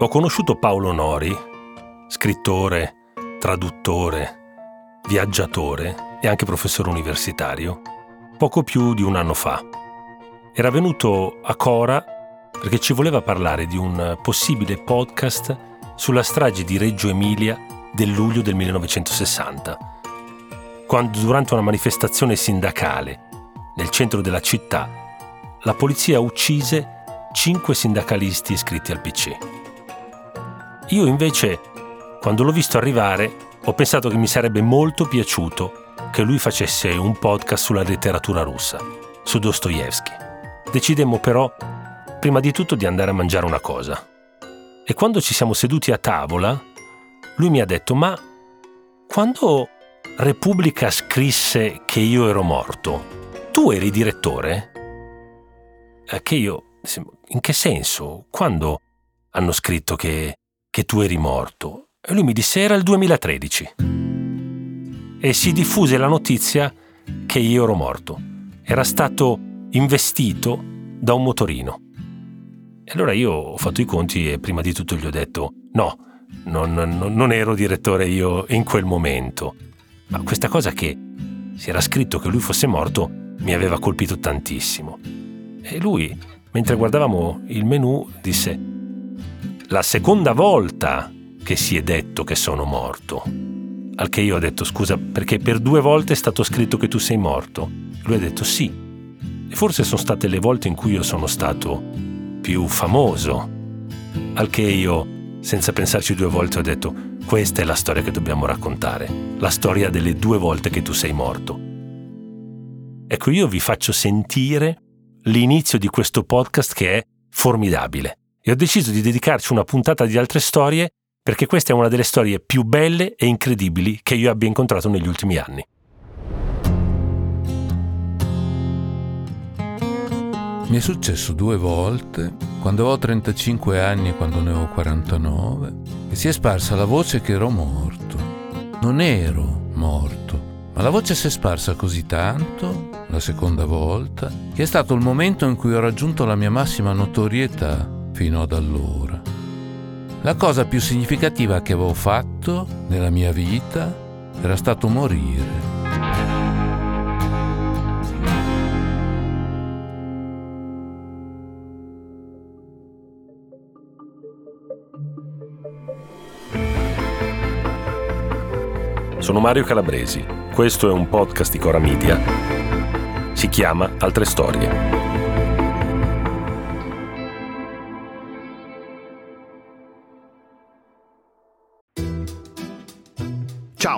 Ho conosciuto Paolo Nori, scrittore, traduttore, viaggiatore e anche professore universitario, poco più di un anno fa. Era venuto a Cora perché ci voleva parlare di un possibile podcast sulla strage di Reggio Emilia del luglio del 1960, quando durante una manifestazione sindacale nel centro della città la polizia uccise cinque sindacalisti iscritti al PC. Io invece, quando l'ho visto arrivare, ho pensato che mi sarebbe molto piaciuto che lui facesse un podcast sulla letteratura russa, su Dostoevsky. Decidemmo però, prima di tutto, di andare a mangiare una cosa. E quando ci siamo seduti a tavola, lui mi ha detto, ma quando Repubblica scrisse che io ero morto, tu eri direttore? Eh, che io... In che senso? Quando hanno scritto che, che tu eri morto? E lui mi disse, era il 2013. E si diffuse la notizia che io ero morto. Era stato investito da un motorino. E allora io ho fatto i conti e prima di tutto gli ho detto no, non, non, non ero direttore io in quel momento. Ma questa cosa che si era scritto che lui fosse morto mi aveva colpito tantissimo. E lui, mentre guardavamo il menù, disse la seconda volta che si è detto che sono morto. Al che io ho detto scusa perché per due volte è stato scritto che tu sei morto. Lui ha detto sì. E forse sono state le volte in cui io sono stato più famoso. Al che io senza pensarci due volte ho detto, questa è la storia che dobbiamo raccontare, la storia delle due volte che tu sei morto. Ecco, io vi faccio sentire l'inizio di questo podcast che è formidabile. E ho deciso di dedicarci una puntata di altre storie perché questa è una delle storie più belle e incredibili che io abbia incontrato negli ultimi anni. Mi è successo due volte, quando avevo 35 anni e quando ne ho 49, e si è sparsa la voce che ero morto. Non ero morto, ma la voce si è sparsa così tanto, la seconda volta, che è stato il momento in cui ho raggiunto la mia massima notorietà fino ad allora. La cosa più significativa che avevo fatto nella mia vita era stato morire. Sono Mario Calabresi, questo è un podcast di Cora Media. Si chiama Altre Storie.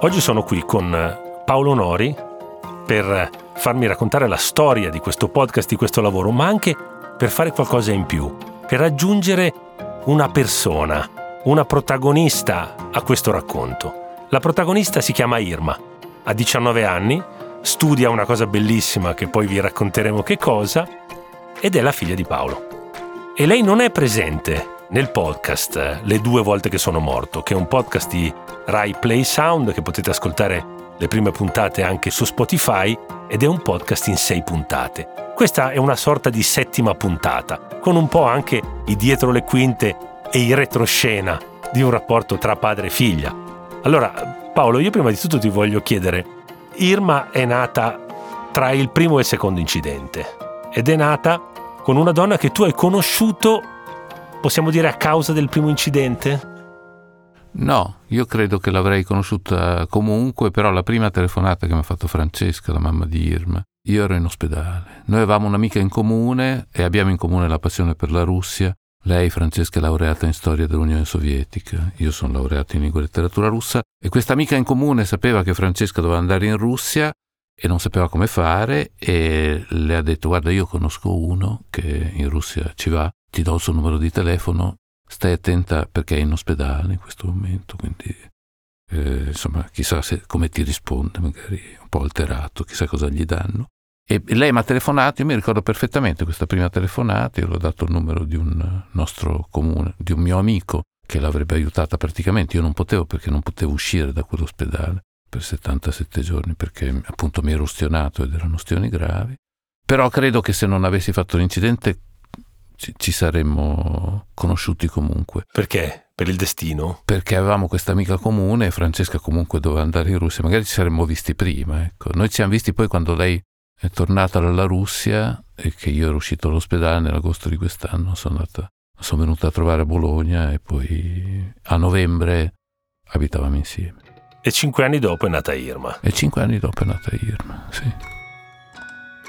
Oggi sono qui con Paolo Nori per farmi raccontare la storia di questo podcast, di questo lavoro, ma anche per fare qualcosa in più, per aggiungere una persona, una protagonista a questo racconto. La protagonista si chiama Irma, ha 19 anni, studia una cosa bellissima che poi vi racconteremo che cosa, ed è la figlia di Paolo. E lei non è presente nel podcast Le due volte che sono morto, che è un podcast di Rai Play Sound che potete ascoltare le prime puntate anche su Spotify ed è un podcast in sei puntate. Questa è una sorta di settima puntata, con un po' anche i dietro le quinte e i retroscena di un rapporto tra padre e figlia. Allora, Paolo, io prima di tutto ti voglio chiedere, Irma è nata tra il primo e il secondo incidente ed è nata con una donna che tu hai conosciuto, possiamo dire, a causa del primo incidente? No, io credo che l'avrei conosciuta comunque, però la prima telefonata che mi ha fatto Francesca, la mamma di Irma, io ero in ospedale. Noi avevamo un'amica in comune e abbiamo in comune la passione per la Russia. Lei, Francesca, è laureata in storia dell'Unione Sovietica, io sono laureato in lingua e letteratura russa e questa amica in comune sapeva che Francesca doveva andare in Russia e non sapeva come fare e le ha detto guarda io conosco uno che in Russia ci va ti do il suo numero di telefono, stai attenta perché è in ospedale in questo momento, quindi eh, insomma chissà se, come ti risponde, magari un po' alterato, chissà cosa gli danno. E lei mi ha telefonato, io mi ricordo perfettamente questa prima telefonata, io le ho dato il numero di un nostro comune, di un mio amico che l'avrebbe aiutata praticamente, io non potevo perché non potevo uscire da quell'ospedale per 77 giorni perché appunto mi ero ustionato ed erano ustioni gravi. Però credo che se non avessi fatto l'incidente ci, ci saremmo conosciuti comunque. Perché? Per il destino? Perché avevamo questa amica comune e Francesca comunque doveva andare in Russia, magari ci saremmo visti prima. Ecco. Noi ci siamo visti poi quando lei è tornata dalla Russia e che io ero uscito dall'ospedale nell'agosto di quest'anno, sono, andata, sono venuto a trovare a Bologna e poi a novembre abitavamo insieme. E cinque anni dopo è nata Irma. E cinque anni dopo è nata Irma, sì.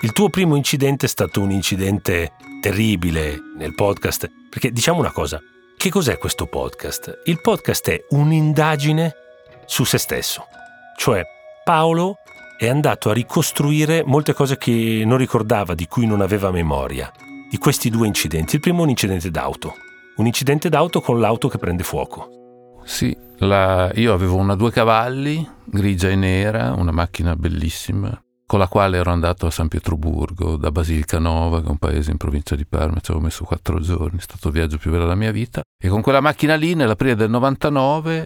Il tuo primo incidente è stato un incidente terribile nel podcast, perché diciamo una cosa, che cos'è questo podcast? Il podcast è un'indagine su se stesso, cioè Paolo è andato a ricostruire molte cose che non ricordava, di cui non aveva memoria, di questi due incidenti. Il primo è un incidente d'auto, un incidente d'auto con l'auto che prende fuoco. Sì, la, io avevo una due cavalli, grigia e nera, una macchina bellissima, con la quale ero andato a San Pietroburgo, da Basilcanova, che è un paese in provincia di Parma, ci avevo messo quattro giorni, è stato il viaggio più bello della mia vita, e con quella macchina lì, nell'aprile del 99,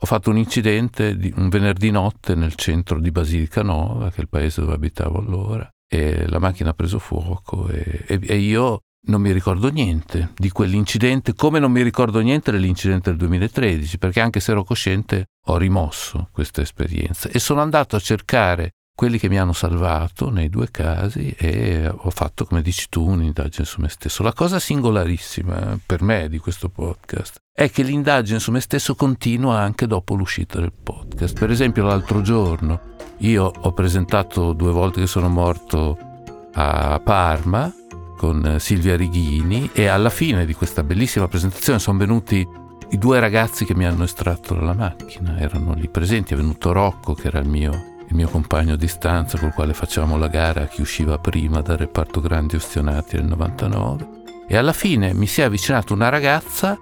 ho fatto un incidente di, un venerdì notte nel centro di Basilicanova, che è il paese dove abitavo allora, e la macchina ha preso fuoco e, e, e io non mi ricordo niente di quell'incidente, come non mi ricordo niente dell'incidente del 2013, perché anche se ero cosciente ho rimosso questa esperienza. E sono andato a cercare quelli che mi hanno salvato nei due casi e ho fatto, come dici tu, un'indagine su me stesso. La cosa singolarissima per me di questo podcast è che l'indagine su me stesso continua anche dopo l'uscita del podcast. Per esempio l'altro giorno io ho presentato due volte che sono morto a Parma con Silvia Righini e alla fine di questa bellissima presentazione sono venuti i due ragazzi che mi hanno estratto dalla macchina, erano lì presenti, è venuto Rocco che era il mio il mio compagno di stanza col quale facevamo la gara a chi usciva prima dal reparto grandi ustionati nel 99 e alla fine mi si è avvicinata una ragazza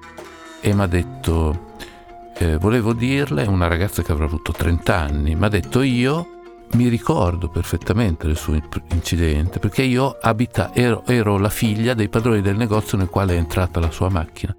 e mi ha detto eh, volevo dirle una ragazza che avrà avuto 30 anni mi ha detto io mi ricordo perfettamente del suo incidente perché io abita, ero, ero la figlia dei padroni del negozio nel quale è entrata la sua macchina.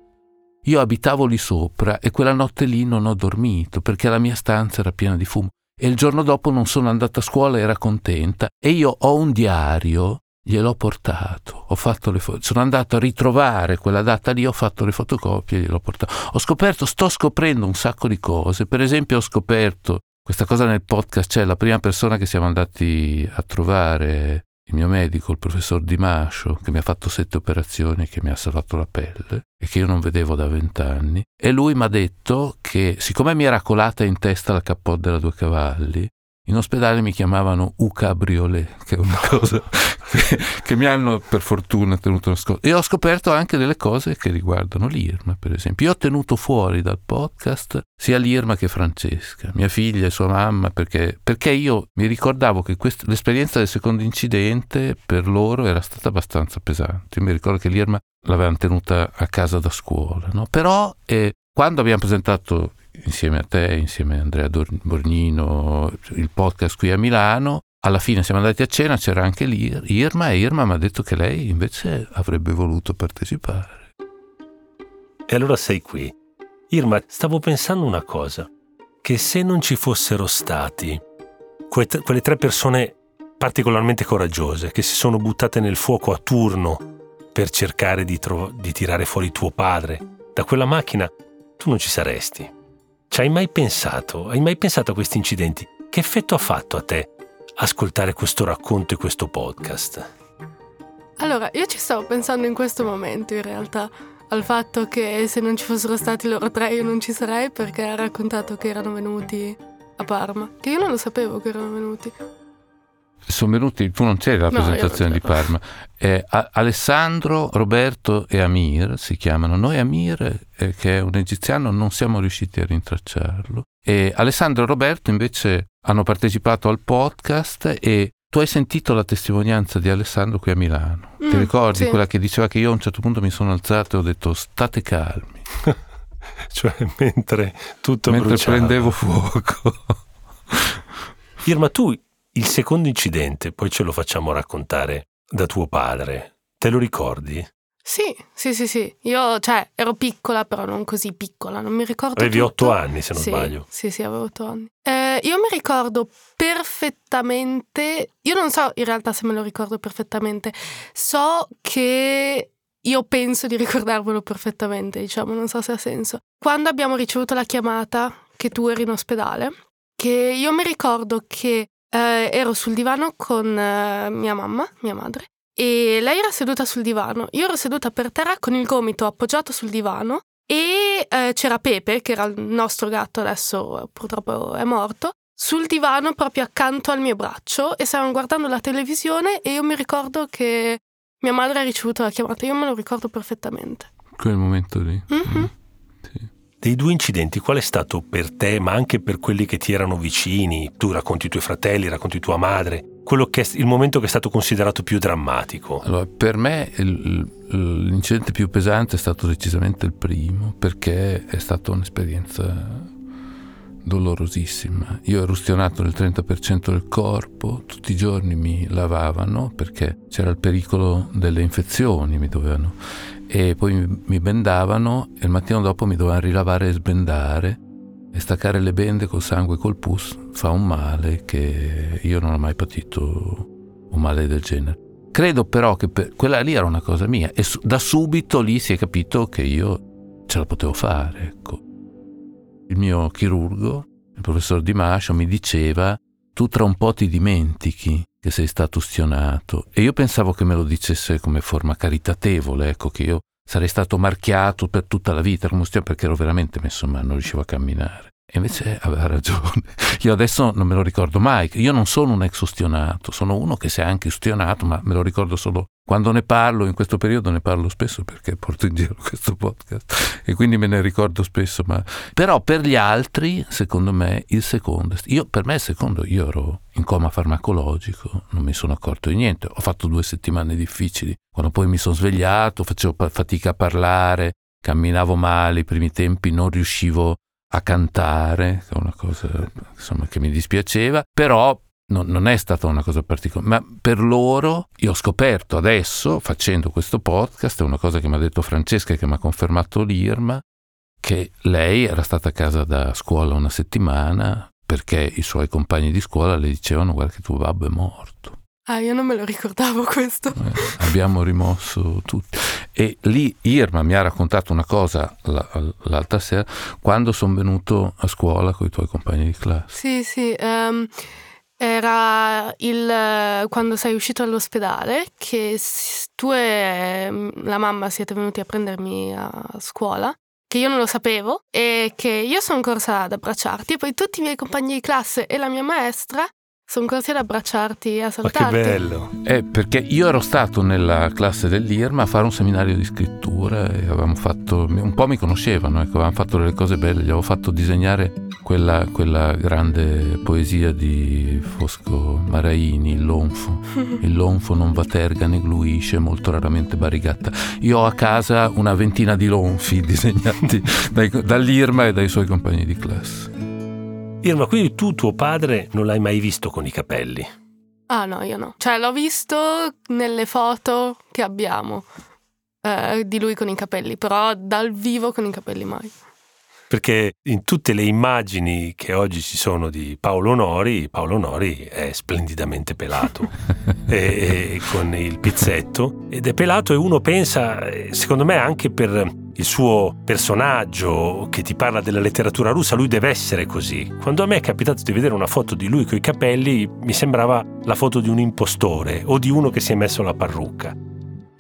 Io abitavo lì sopra e quella notte lì non ho dormito perché la mia stanza era piena di fumo e il giorno dopo non sono andata a scuola, era contenta e io ho un diario, gliel'ho portato, ho fatto le fo- sono andato a ritrovare quella data lì, ho fatto le fotocopie, gliel'ho portato. Ho scoperto, sto scoprendo un sacco di cose, per esempio ho scoperto questa cosa nel podcast, c'è la prima persona che siamo andati a trovare il mio medico, il professor Di Mascio, che mi ha fatto sette operazioni che mi ha salvato la pelle e che io non vedevo da vent'anni, e lui mi ha detto che siccome mi era colata in testa la cappotta della due cavalli, in ospedale mi chiamavano U Cabriolet, che è una cosa che, che mi hanno per fortuna tenuto nascosto. E ho scoperto anche delle cose che riguardano l'Irma, per esempio. Io ho tenuto fuori dal podcast sia l'Irma che Francesca, mia figlia e sua mamma, perché, perché io mi ricordavo che quest- l'esperienza del secondo incidente per loro era stata abbastanza pesante. Io mi ricordo che l'Irma l'avevano tenuta a casa da scuola, no? però eh, quando abbiamo presentato insieme a te, insieme a Andrea Borgnino, il podcast qui a Milano. Alla fine siamo andati a cena, c'era anche lì Irma e Irma mi ha detto che lei invece avrebbe voluto partecipare. E allora sei qui. Irma, stavo pensando una cosa, che se non ci fossero stati que- quelle tre persone particolarmente coraggiose che si sono buttate nel fuoco a turno per cercare di, tro- di tirare fuori tuo padre da quella macchina, tu non ci saresti. Ci hai mai pensato? Hai mai pensato a questi incidenti? Che effetto ha fatto a te ascoltare questo racconto e questo podcast? Allora, io ci stavo pensando in questo momento in realtà al fatto che se non ci fossero stati loro tre io non ci sarei perché ha raccontato che erano venuti a Parma, che io non lo sapevo che erano venuti sono venuti, tu non c'eri alla no, presentazione di Parma, eh, Alessandro, Roberto e Amir si chiamano. Noi Amir, eh, che è un egiziano, non siamo riusciti a rintracciarlo. E Alessandro e Roberto invece hanno partecipato al podcast e tu tu hai sentito la testimonianza di Alessandro qui a Milano. Mm, Ti ricordi sì. quella che diceva che io a un certo punto mi sono alzato e ho detto state calmi, Cioè, mentre tutto mentre bruciava. prendevo fuoco. Irma, tu il secondo incidente, poi ce lo facciamo raccontare da tuo padre. Te lo ricordi? Sì, sì, sì, sì. Io, cioè, ero piccola, però non così piccola, non mi ricordo Avevi otto anni, se non Sì, sbaglio. Sì, sì, avevo otto anni. Eh, io mi ricordo perfettamente, io non so in realtà se me lo ricordo perfettamente, so che io penso di ricordarvelo perfettamente, diciamo, non so se ha senso. Quando abbiamo ricevuto la chiamata che tu eri in ospedale, che io mi ricordo che eh, ero sul divano con eh, mia mamma, mia madre, e lei era seduta sul divano, io ero seduta per terra con il gomito appoggiato sul divano e eh, c'era Pepe, che era il nostro gatto, adesso eh, purtroppo è morto, sul divano proprio accanto al mio braccio e stavamo guardando la televisione e io mi ricordo che mia madre ha ricevuto la chiamata, io me lo ricordo perfettamente. Quel momento lì. Mhm. Mm. Dei due incidenti, qual è stato per te, ma anche per quelli che ti erano vicini? Tu racconti i tuoi fratelli, racconti tua madre. Quello che è, il momento che è stato considerato più drammatico. Allora, per me il- l'incidente più pesante è stato decisamente il primo, perché è stata un'esperienza dolorosissima. Io ero ustionato nel 30% del corpo, tutti i giorni mi lavavano perché c'era il pericolo delle infezioni, mi dovevano. E poi mi, bendavano e il mattino dopo mi dovevano rilavare e sbendare e staccare le bende col sangue e col pus fa un male che io non ho mai patito un male del genere. Credo però che per- quella lì era una cosa mia e su- da subito lì si è capito che io ce la potevo fare. Ecco. Il mio chirurgo, il professor Di Mascio, mi diceva tu tra un po' ti dimentichi che sei stato ustionato e io pensavo che me lo dicesse come forma caritatevole, ecco che io sarei stato marchiato per tutta la vita come ustionato perché ero veramente messo male, non riuscivo a camminare. E invece aveva ragione. Io adesso non me lo ricordo mai. Io non sono un ex ustionato, sono uno che si è anche ustionato, ma me lo ricordo solo quando ne parlo. In questo periodo ne parlo spesso perché porto in giro questo podcast e quindi me ne ricordo spesso. Ma... Però per gli altri, secondo me, il secondo. Io, per me, il secondo, io ero in coma farmacologico, non mi sono accorto di niente. Ho fatto due settimane difficili. Quando poi mi sono svegliato, facevo fatica a parlare, camminavo male. I primi tempi non riuscivo a cantare, che è una cosa insomma, che mi dispiaceva, però non, non è stata una cosa particolare, ma per loro io ho scoperto adesso, facendo questo podcast, è una cosa che mi ha detto Francesca e che mi ha confermato l'Irma, che lei era stata a casa da scuola una settimana perché i suoi compagni di scuola le dicevano guarda che tuo babbo è morto. Ah, io non me lo ricordavo questo. Eh, abbiamo rimosso tutti. E lì Irma mi ha raccontato una cosa la- l'altra sera quando sono venuto a scuola con i tuoi compagni di classe. Sì, sì. ehm, era il, quando sei uscito dall'ospedale che tu e mm, la mamma siete venuti a prendermi a scuola, che io non lo sapevo e che io sono corsa ad abbracciarti e poi tutti i miei compagni di classe e la mia maestra sono corsi ad abbracciarti, a Ma che salutarti. bello! Eh, perché io ero stato nella classe dell'Irma a fare un seminario di scrittura e avevamo fatto, un po' mi conoscevano, ecco, avevamo fatto delle cose belle, gli avevo fatto disegnare quella, quella grande poesia di Fosco Maraini, Il Lonfo. Il lonfo non va terga né gluisce, molto raramente barigatta. Io ho a casa una ventina di lonfi disegnati dai- dall'Irma e dai suoi compagni di classe. Irma, quindi tu tuo padre non l'hai mai visto con i capelli. Ah no, io no. Cioè l'ho visto nelle foto che abbiamo eh, di lui con i capelli, però dal vivo con i capelli mai. Perché in tutte le immagini che oggi ci sono di Paolo Nori, Paolo Nori è splendidamente pelato e, e con il pizzetto ed è pelato e uno pensa, eh, secondo me anche per il suo personaggio che ti parla della letteratura russa, lui deve essere così. Quando a me è capitato di vedere una foto di lui con i capelli, mi sembrava la foto di un impostore o di uno che si è messo la parrucca.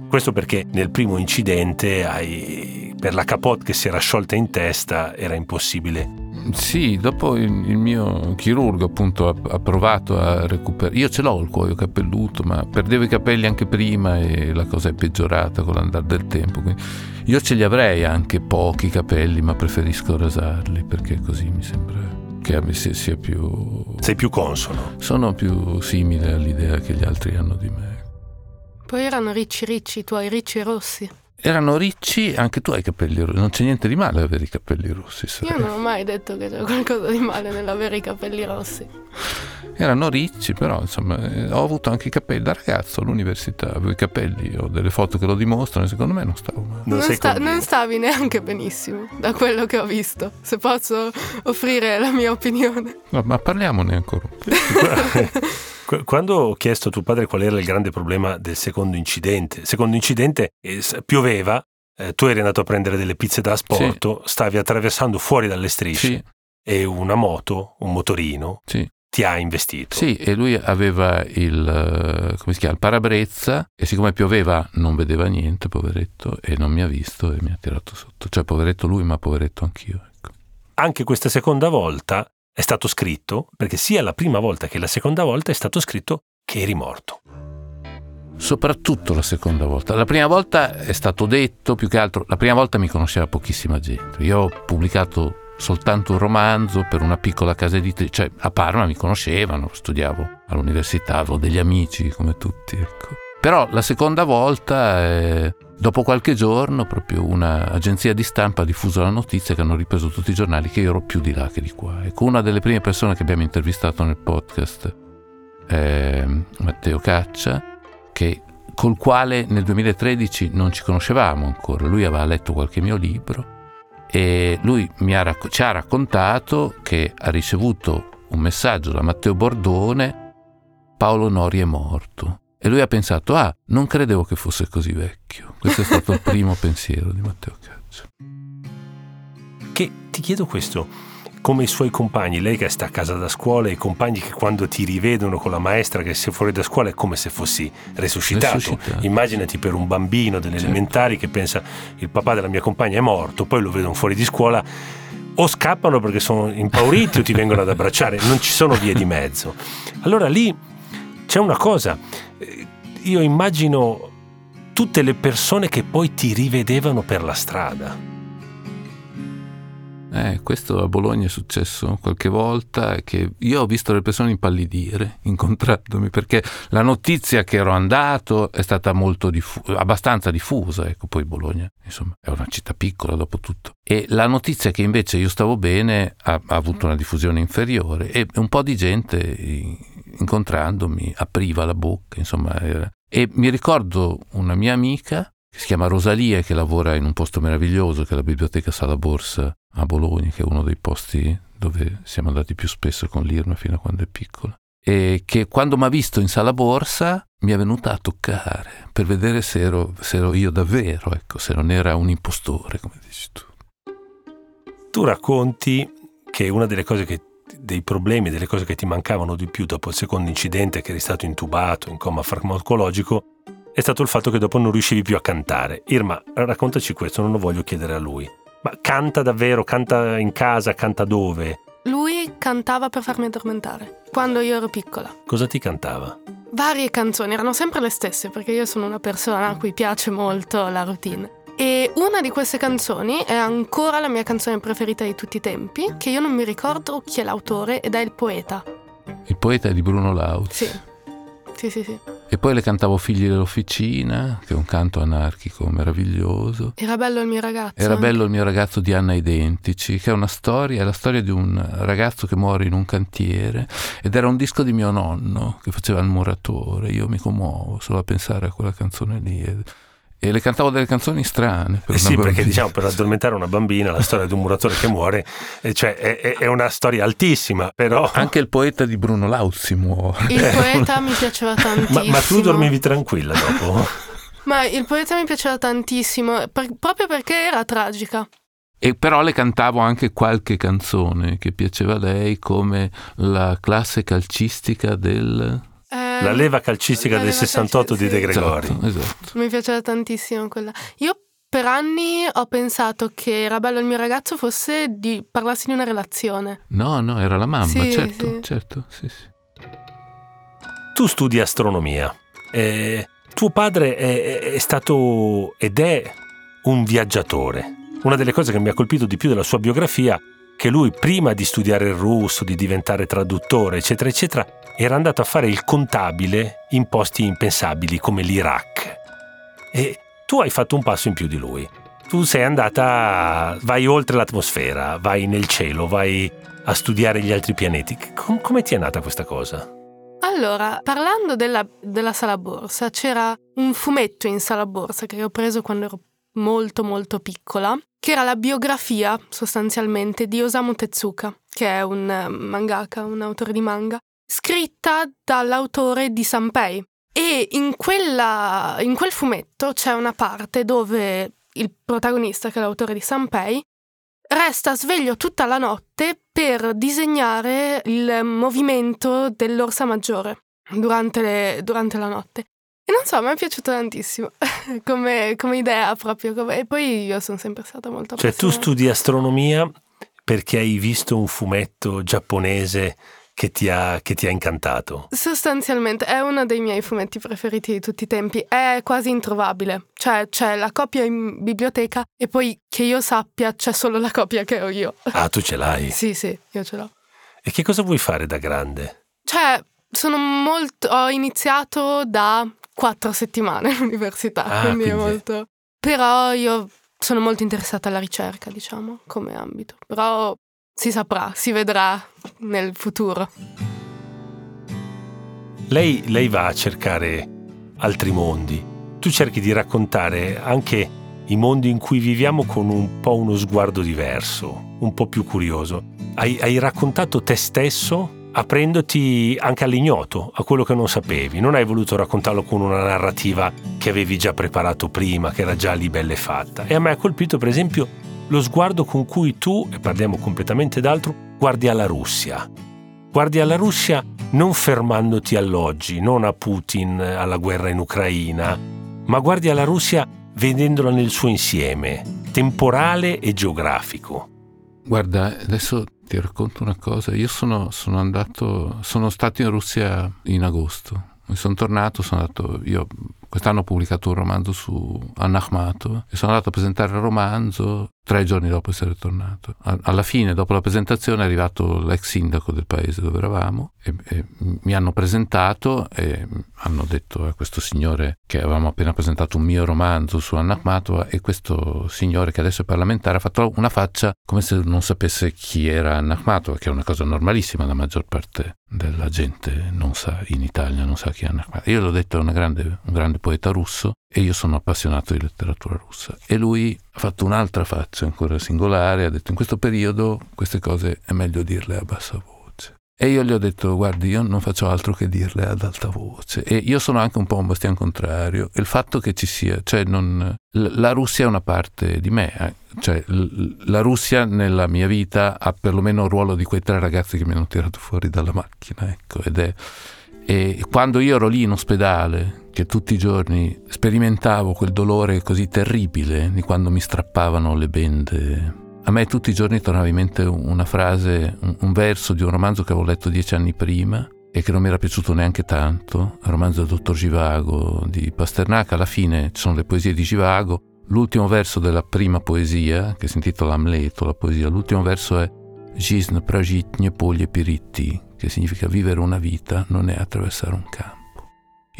Questo perché nel primo incidente per la capote che si era sciolta in testa era impossibile. Sì, dopo il, il mio chirurgo appunto ha, ha provato a recuperare. Io ce l'ho il cuoio capelluto, ma perdevo i capelli anche prima e la cosa è peggiorata con l'andare del tempo. Quindi io ce li avrei anche pochi capelli, ma preferisco rasarli perché così mi sembra che sia, sia più... Sei più consono. Sono più simile all'idea che gli altri hanno di me. Poi erano ricci ricci, i tuoi ricci rossi. Erano ricci, anche tu hai i capelli rossi, non c'è niente di male avere i capelli rossi. Io non ho mai detto che c'è qualcosa di male nell'avere i capelli rossi. Erano ricci, però insomma, eh, ho avuto anche i capelli da ragazzo all'università, avevo i capelli, ho delle foto che lo dimostrano secondo me non stavo male. Non, non, sta, non stavi neanche benissimo, da quello che ho visto, se posso offrire la mia opinione. No, ma parliamone ancora. Quando ho chiesto a tuo padre qual era il grande problema del secondo incidente, secondo incidente eh, pioveva, eh, tu eri andato a prendere delle pizze da asporto, sì. stavi attraversando fuori dalle strisce sì. e una moto, un motorino, sì. ti ha investito. Sì, e lui aveva il, eh, come si chiama, il parabrezza e siccome pioveva non vedeva niente, poveretto, e non mi ha visto e mi ha tirato sotto. Cioè, poveretto lui, ma poveretto anch'io. Ecco. Anche questa seconda volta è stato scritto, perché sia la prima volta che la seconda volta è stato scritto che eri morto. Soprattutto la seconda volta. La prima volta è stato detto, più che altro, la prima volta mi conosceva pochissima gente. Io ho pubblicato soltanto un romanzo per una piccola casa editrice, cioè a Parma mi conoscevano, studiavo all'università, avevo degli amici come tutti, ecco. Però la seconda volta eh, Dopo qualche giorno, proprio un'agenzia di stampa ha diffuso la notizia che hanno ripreso tutti i giornali che io ero più di là che di qua. Ecco, una delle prime persone che abbiamo intervistato nel podcast è Matteo Caccia, che, col quale nel 2013 non ci conoscevamo ancora. Lui aveva letto qualche mio libro e lui ha, ci ha raccontato che ha ricevuto un messaggio da Matteo Bordone, Paolo Nori è morto. E lui ha pensato, ah, non credevo che fosse così vecchio. Questo è stato il primo pensiero di Matteo Caccia. Che ti chiedo questo, come i suoi compagni, lei che sta a casa da scuola, i compagni che quando ti rivedono con la maestra che sei fuori da scuola è come se fossi resuscitato. resuscitato. Immaginati per un bambino delle certo. elementari che pensa il papà della mia compagna è morto, poi lo vedono fuori di scuola o scappano perché sono impauriti o ti vengono ad abbracciare, non ci sono vie di mezzo. Allora lì c'è una cosa, io immagino tutte le persone che poi ti rivedevano per la strada. Eh, questo a Bologna è successo qualche volta che io ho visto le persone impallidire incontrandomi perché la notizia che ero andato è stata molto diffu- abbastanza diffusa, ecco, poi Bologna, insomma, è una città piccola dopo tutto. E la notizia che invece io stavo bene ha, ha avuto una diffusione inferiore e un po' di gente incontrandomi apriva la bocca, insomma, era... e mi ricordo una mia amica che si chiama Rosalia che lavora in un posto meraviglioso che è la biblioteca Sala Borsa a Bologna, che è uno dei posti dove siamo andati più spesso con l'Irma fino a quando è piccola. E che quando mi ha visto in sala borsa mi è venuta a toccare per vedere se ero, se ero io davvero, ecco, se non era un impostore, come dici tu. Tu racconti che una delle cose che dei problemi, delle cose che ti mancavano di più dopo il secondo incidente che eri stato intubato in coma farmacologico è stato il fatto che dopo non riuscivi più a cantare. Irma, raccontaci questo, non lo voglio chiedere a lui. Ma canta davvero? Canta in casa? Canta dove? Lui cantava per farmi addormentare, quando io ero piccola. Cosa ti cantava? Varie canzoni, erano sempre le stesse, perché io sono una persona a cui piace molto la routine. E una di queste canzoni è ancora la mia canzone preferita di tutti i tempi, che io non mi ricordo chi è l'autore ed è il poeta. Il poeta è di Bruno Lauz. Sì. Sì, sì, sì. E poi le cantavo Figli dell'Officina, che è un canto anarchico meraviglioso. Era bello il mio ragazzo. Era anche. bello il mio ragazzo di Anna Identici, che è una storia, è la storia di un ragazzo che muore in un cantiere ed era un disco di mio nonno che faceva il muratore. Io mi commuovo solo a pensare a quella canzone lì e le cantavo delle canzoni strane. Per eh sì, perché diciamo per addormentare una bambina la storia di un muratore che muore, eh, cioè è, è, una storia altissima, però... Anche il poeta di Bruno Lauzi muore. Il poeta mi piaceva tantissimo. Ma, ma tu dormivi tranquilla dopo? ma il poeta mi piaceva tantissimo, per, proprio perché era tragica. E però le cantavo anche qualche canzone che piaceva a lei, come la classe calcistica del eh, la leva calcistica la del leva 68 calcistica, di De Gregori. Esatto, esatto. Mi piaceva tantissimo quella. Io per anni ho pensato che era bello il mio ragazzo fosse di parlarsi di una relazione. No, no, era la mamma, sì, certo, sì. certo, sì, sì. Tu studi astronomia. Eh, tuo padre è, è stato ed è un viaggiatore. Una delle cose che mi ha colpito di più della sua biografia che lui prima di studiare il russo, di diventare traduttore, eccetera, eccetera, era andato a fare il contabile in posti impensabili come l'Iraq. E tu hai fatto un passo in più di lui. Tu sei andata, vai oltre l'atmosfera, vai nel cielo, vai a studiare gli altri pianeti. Com- come ti è nata questa cosa? Allora, parlando della, della sala borsa, c'era un fumetto in sala borsa che ho preso quando ero molto molto piccola, che era la biografia sostanzialmente di Osamu Tezuka, che è un eh, mangaka, un autore di manga, scritta dall'autore di Sanpei. E in, quella, in quel fumetto c'è una parte dove il protagonista, che è l'autore di Sanpei, resta sveglio tutta la notte per disegnare il movimento dell'orsa maggiore durante, le, durante la notte. E non so, mi è piaciuto tantissimo come, come, idea proprio. Come... E poi io sono sempre stata molto Cioè tu studi astronomia perché hai visto un fumetto giapponese che ti, ha, che ti ha incantato? Sostanzialmente è uno dei miei fumetti preferiti di tutti i tempi. È quasi introvabile. Cioè c'è la copia in biblioteca e poi che io sappia c'è solo la copia che ho io. Ah, tu ce l'hai? sì, sì, io ce l'ho. E che cosa vuoi fare da grande? Cioè, sono molto... ho iniziato da quattro settimane all'università, ah, quindi, quindi, molto... Però io sono molto interessata alla ricerca, diciamo, come ambito. Però si saprà, si vedrà nel futuro. Lei, lei va a cercare altri mondi. Tu cerchi di raccontare anche i mondi in cui viviamo con un po' uno sguardo diverso, un po' più curioso. Hai, hai raccontato te stesso aprendoti anche all'ignoto, a quello che non sapevi. Non hai voluto raccontarlo con una narrativa che avevi già preparato prima, che era già lì bella e fatta. E a me ha colpito, per esempio, lo sguardo con cui tu, e parliamo completamente d'altro, guardi alla Russia. Guardi alla Russia non fermandoti all'oggi, non a Putin, alla guerra in Ucraina, ma guardi alla Russia vedendola nel suo insieme, temporale e geografico. Guarda, adesso ti racconto una cosa. Io sono, sono andato, sono stato in Russia in agosto. Mi sono tornato, sono andato, io quest'anno ho pubblicato un romanzo su Anna Akhmatov e sono andato a presentare il romanzo tre giorni dopo essere tornato. Alla fine, dopo la presentazione, è arrivato l'ex sindaco del paese dove eravamo e, e mi hanno presentato e hanno detto a questo signore che avevamo appena presentato un mio romanzo su Anna Akhmatova e questo signore che adesso è parlamentare ha fatto una faccia come se non sapesse chi era Anna Akhmatova, che è una cosa normalissima, la maggior parte della gente non sa in Italia, non sa chi è Anna Akhmatova. Io l'ho detto, è grande, un grande poeta russo e io sono appassionato di letteratura russa. E lui ha fatto un'altra faccia ancora singolare, ha detto in questo periodo queste cose è meglio dirle a bassa voce. E io gli ho detto, guardi, io non faccio altro che dirle ad alta voce. E io sono anche un po' un bastian contrario. Il fatto che ci sia, cioè non, la Russia è una parte di me, eh. cioè la Russia nella mia vita ha perlomeno il ruolo di quei tre ragazzi che mi hanno tirato fuori dalla macchina, ecco, ed è... E quando io ero lì in ospedale, che tutti i giorni sperimentavo quel dolore così terribile di quando mi strappavano le bende. A me tutti i giorni tornava in mente una frase, un, un verso di un romanzo che avevo letto dieci anni prima e che non mi era piaciuto neanche tanto, il romanzo del dottor Givago di Pasternak. Alla fine ci sono le poesie di Givago. L'ultimo verso della prima poesia, che si intitola Amleto, la poesia, l'ultimo verso è Gisn prajitne polje piritti, che significa vivere una vita non è attraversare un campo.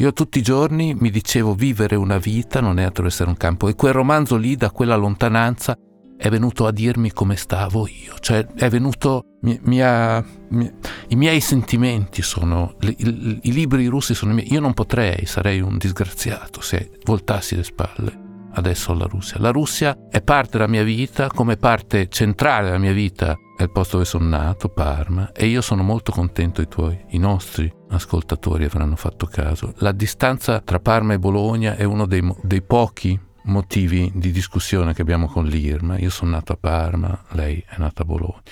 Io tutti i giorni mi dicevo vivere una vita non è attraversare un campo. E quel romanzo lì da quella lontananza è venuto a dirmi come stavo io, cioè è venuto, mi, mi ha, mi, i miei sentimenti sono, i, i, i libri russi sono i miei, io non potrei, sarei un disgraziato se voltassi le spalle adesso alla Russia. La Russia è parte della mia vita, come parte centrale della mia vita è il posto dove sono nato, Parma, e io sono molto contento, i tuoi, i nostri ascoltatori avranno fatto caso. La distanza tra Parma e Bologna è uno dei, dei pochi motivi di discussione che abbiamo con l'Irma. Io sono nato a Parma, lei è nata a Bologna.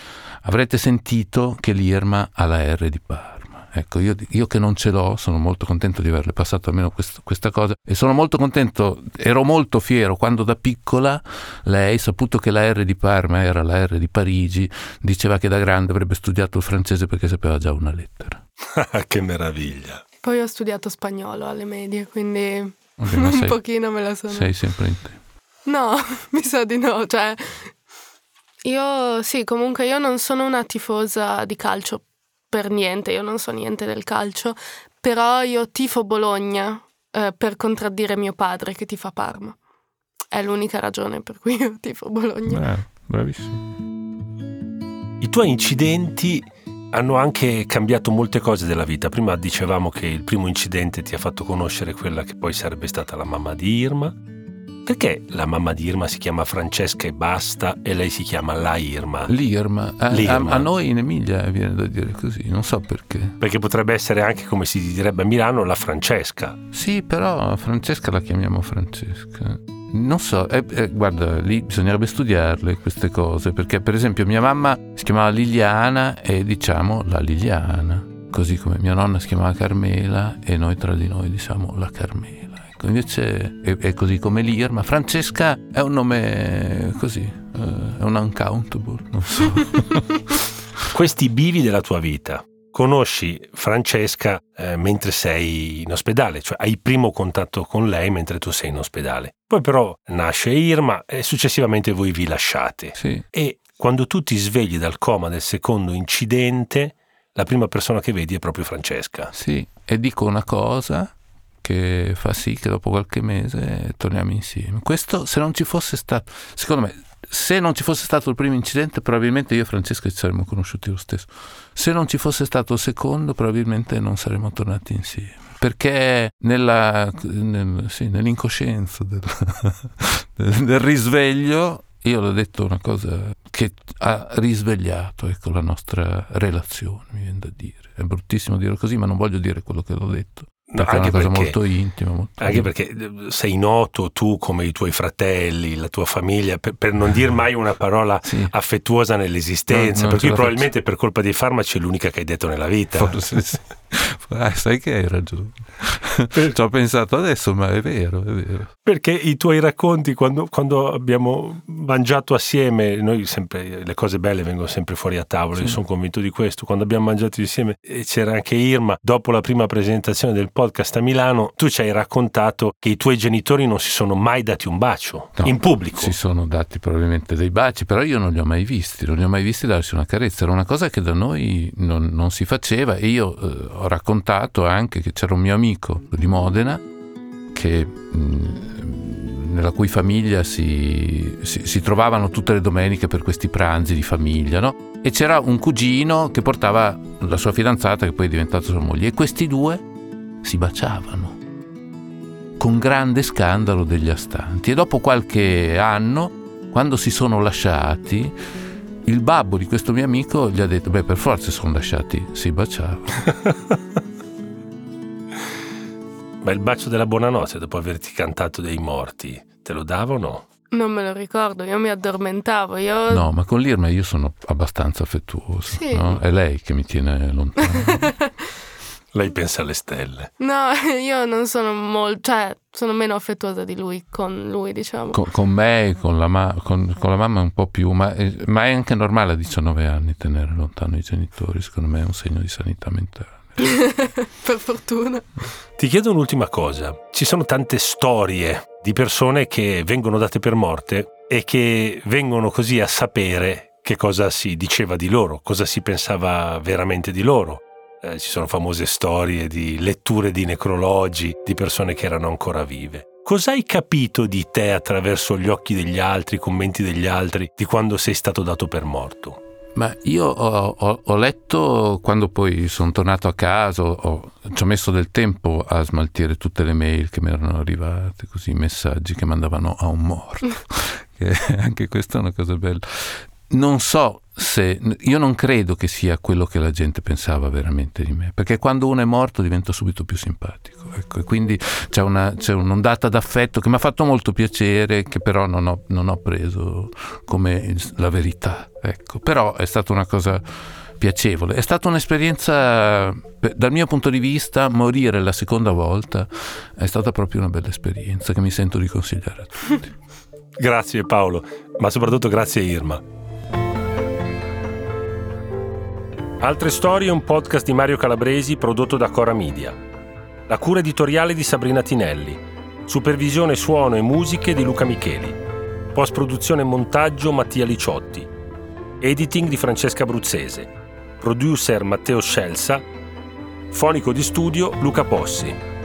Avrete sentito che l'Irma ha la R di Parma. Ecco, io, io, che non ce l'ho, sono molto contento di averle passato almeno quest, questa cosa e sono molto contento, ero molto fiero quando da piccola lei, saputo che la R di Parma era la R di Parigi, diceva che da grande avrebbe studiato il francese perché sapeva già una lettera. che meraviglia! Poi ho studiato spagnolo alle medie, quindi okay, un sei, pochino me la sono... Sei sempre in te. No, mi sa di no, cioè Io sì, comunque io non sono una tifosa di calcio per niente, io non so niente del calcio, però io tifo Bologna eh, per contraddire mio padre che tifa Parma. È l'unica ragione per cui io tifo Bologna. Eh, bravissimo. I tuoi incidenti hanno anche cambiato molte cose della vita. Prima dicevamo che il primo incidente ti ha fatto conoscere quella che poi sarebbe stata la mamma di Irma. Perché la mamma di Irma si chiama Francesca e basta e lei si chiama La Irma? L'Irma. A, L'Irma. a- a noi in Emilia viene da dire così, non so perché. Perché potrebbe essere anche, come si direbbe a Milano, la Francesca. Sì, però Francesca la chiamiamo Francesca. Non so, eh, eh, guarda, lì bisognerebbe studiarle queste cose, perché per esempio mia mamma si chiamava Liliana e diciamo la Liliana, così come mia nonna si chiamava Carmela e noi tra di noi diciamo la Carmela. Ecco, invece è, è così come l'Irma. Francesca è un nome così, eh, è un uncountable, non so. Questi bivi della tua vita. Conosci Francesca eh, mentre sei in ospedale, cioè hai primo contatto con lei mentre tu sei in ospedale. Poi però nasce Irma e successivamente voi vi lasciate. sì. E quando tu ti svegli dal coma del secondo incidente, la prima persona che vedi è proprio Francesca. Sì, e dico una cosa che fa sì che dopo qualche mese torniamo insieme. Questo se non ci fosse stato, secondo me, se non ci fosse stato il primo incidente, probabilmente io e Francesca ci saremmo conosciuti lo stesso. Se non ci fosse stato il secondo, probabilmente non saremmo tornati insieme. Perché nella, nel- sì, nell'incoscienza del, del- risveglio, io l'ho detto una cosa che ha risvegliato ecco, la nostra relazione, mi viene da dire. È bruttissimo dire così, ma non voglio dire quello che l'ho detto. Perché è una cosa molto intima. Molto anche perché eh, sei noto tu come i tuoi fratelli, la tua famiglia, per, per non dire mai una parola Sì. affettuosa nell'esistenza, non per cui probabilmente per colpa dei farmaci è l'unica che hai detto nella vita. Forse sì. Ah, sai che hai ragione. Ci ho pensato adesso, ma è vero, è vero. Perché i tuoi racconti, quando, quando abbiamo mangiato assieme, noi sempre, le cose belle vengono sempre fuori a tavola, io Sì. sono convinto di questo, quando abbiamo mangiato insieme e c'era anche Irma, dopo la prima presentazione del podcast a Milano, tu ci hai raccontato che i tuoi genitori non si sono mai dati un bacio, No, in pubblico. Si sono dati probabilmente dei baci, però io non li ho mai visti, non li ho mai visti darsi una carezza. Era una cosa che da noi non, non si faceva e io eh, ho raccontato anche che c'era un mio amico di Modena che, mh, nella cui famiglia si, si- si trovavano tutte le domeniche per questi pranzi di famiglia, no? E c'era un cugino che portava la sua fidanzata che poi è diventata sua moglie e questi due si baciavano con grande scandalo degli astanti. E dopo qualche anno, quando si sono lasciati, il babbo di questo mio amico gli ha detto: Beh, per forza si sono lasciati, si baciavano. Ma il bacio della buonanotte dopo averti cantato dei morti, te lo davano? Non me lo ricordo, io mi addormentavo. Io... No, ma con l'Irma io sono abbastanza affettuoso. Sì. no? È lei che mi tiene lontano. Lei pensa alle stelle. No, io non sono molto, cioè, sono meno affettuosa di lui, con lui, diciamo. con, con me, con la, ma- con- con la mamma un po' più, ma, è- ma è anche normale a 19 anni tenere lontano i genitori, secondo me è un segno di sanità mentale. per fortuna. Ti chiedo un'ultima cosa. Ci sono tante storie di persone che vengono date per morte e che vengono così a sapere che cosa si diceva di loro, cosa si pensava veramente di loro. Eh, ci sono famose storie di letture di necrologi di persone che erano ancora vive. Cosa hai capito di te attraverso gli occhi degli altri, i commenti degli altri, di quando sei stato dato per morto? Ma io ho, ho- ho letto quando poi sono tornato a casa, ho- ci ho messo del tempo a smaltire tutte le mail che mi erano arrivate, così messaggi che mandavano a un morto. che anche questa è una cosa bella. Non so se io non credo che sia quello che la gente pensava veramente di me, perché quando uno è morto diventa subito più simpatico. Ecco, e quindi c'è, una, c'è un'ondata d'affetto che mi ha fatto molto piacere, che però non ho, non ho preso come la verità. Ecco. Però è stata una cosa piacevole. È stata un'esperienza, dal mio punto di vista, morire la seconda volta è stata proprio una bella esperienza che mi sento di consigliare a tutti. Grazie Paolo, ma soprattutto grazie Irma. Altre storie è un podcast di Mario Calabresi prodotto da Cora Media. La cura editoriale di Sabrina Tinelli. Supervisione suono e musiche di Luca Micheli. Post produzione e montaggio Mattia Liciotti. editing di Francesca Bruzzese, producer Matteo Scelsa, fonico di studio Luca Possi.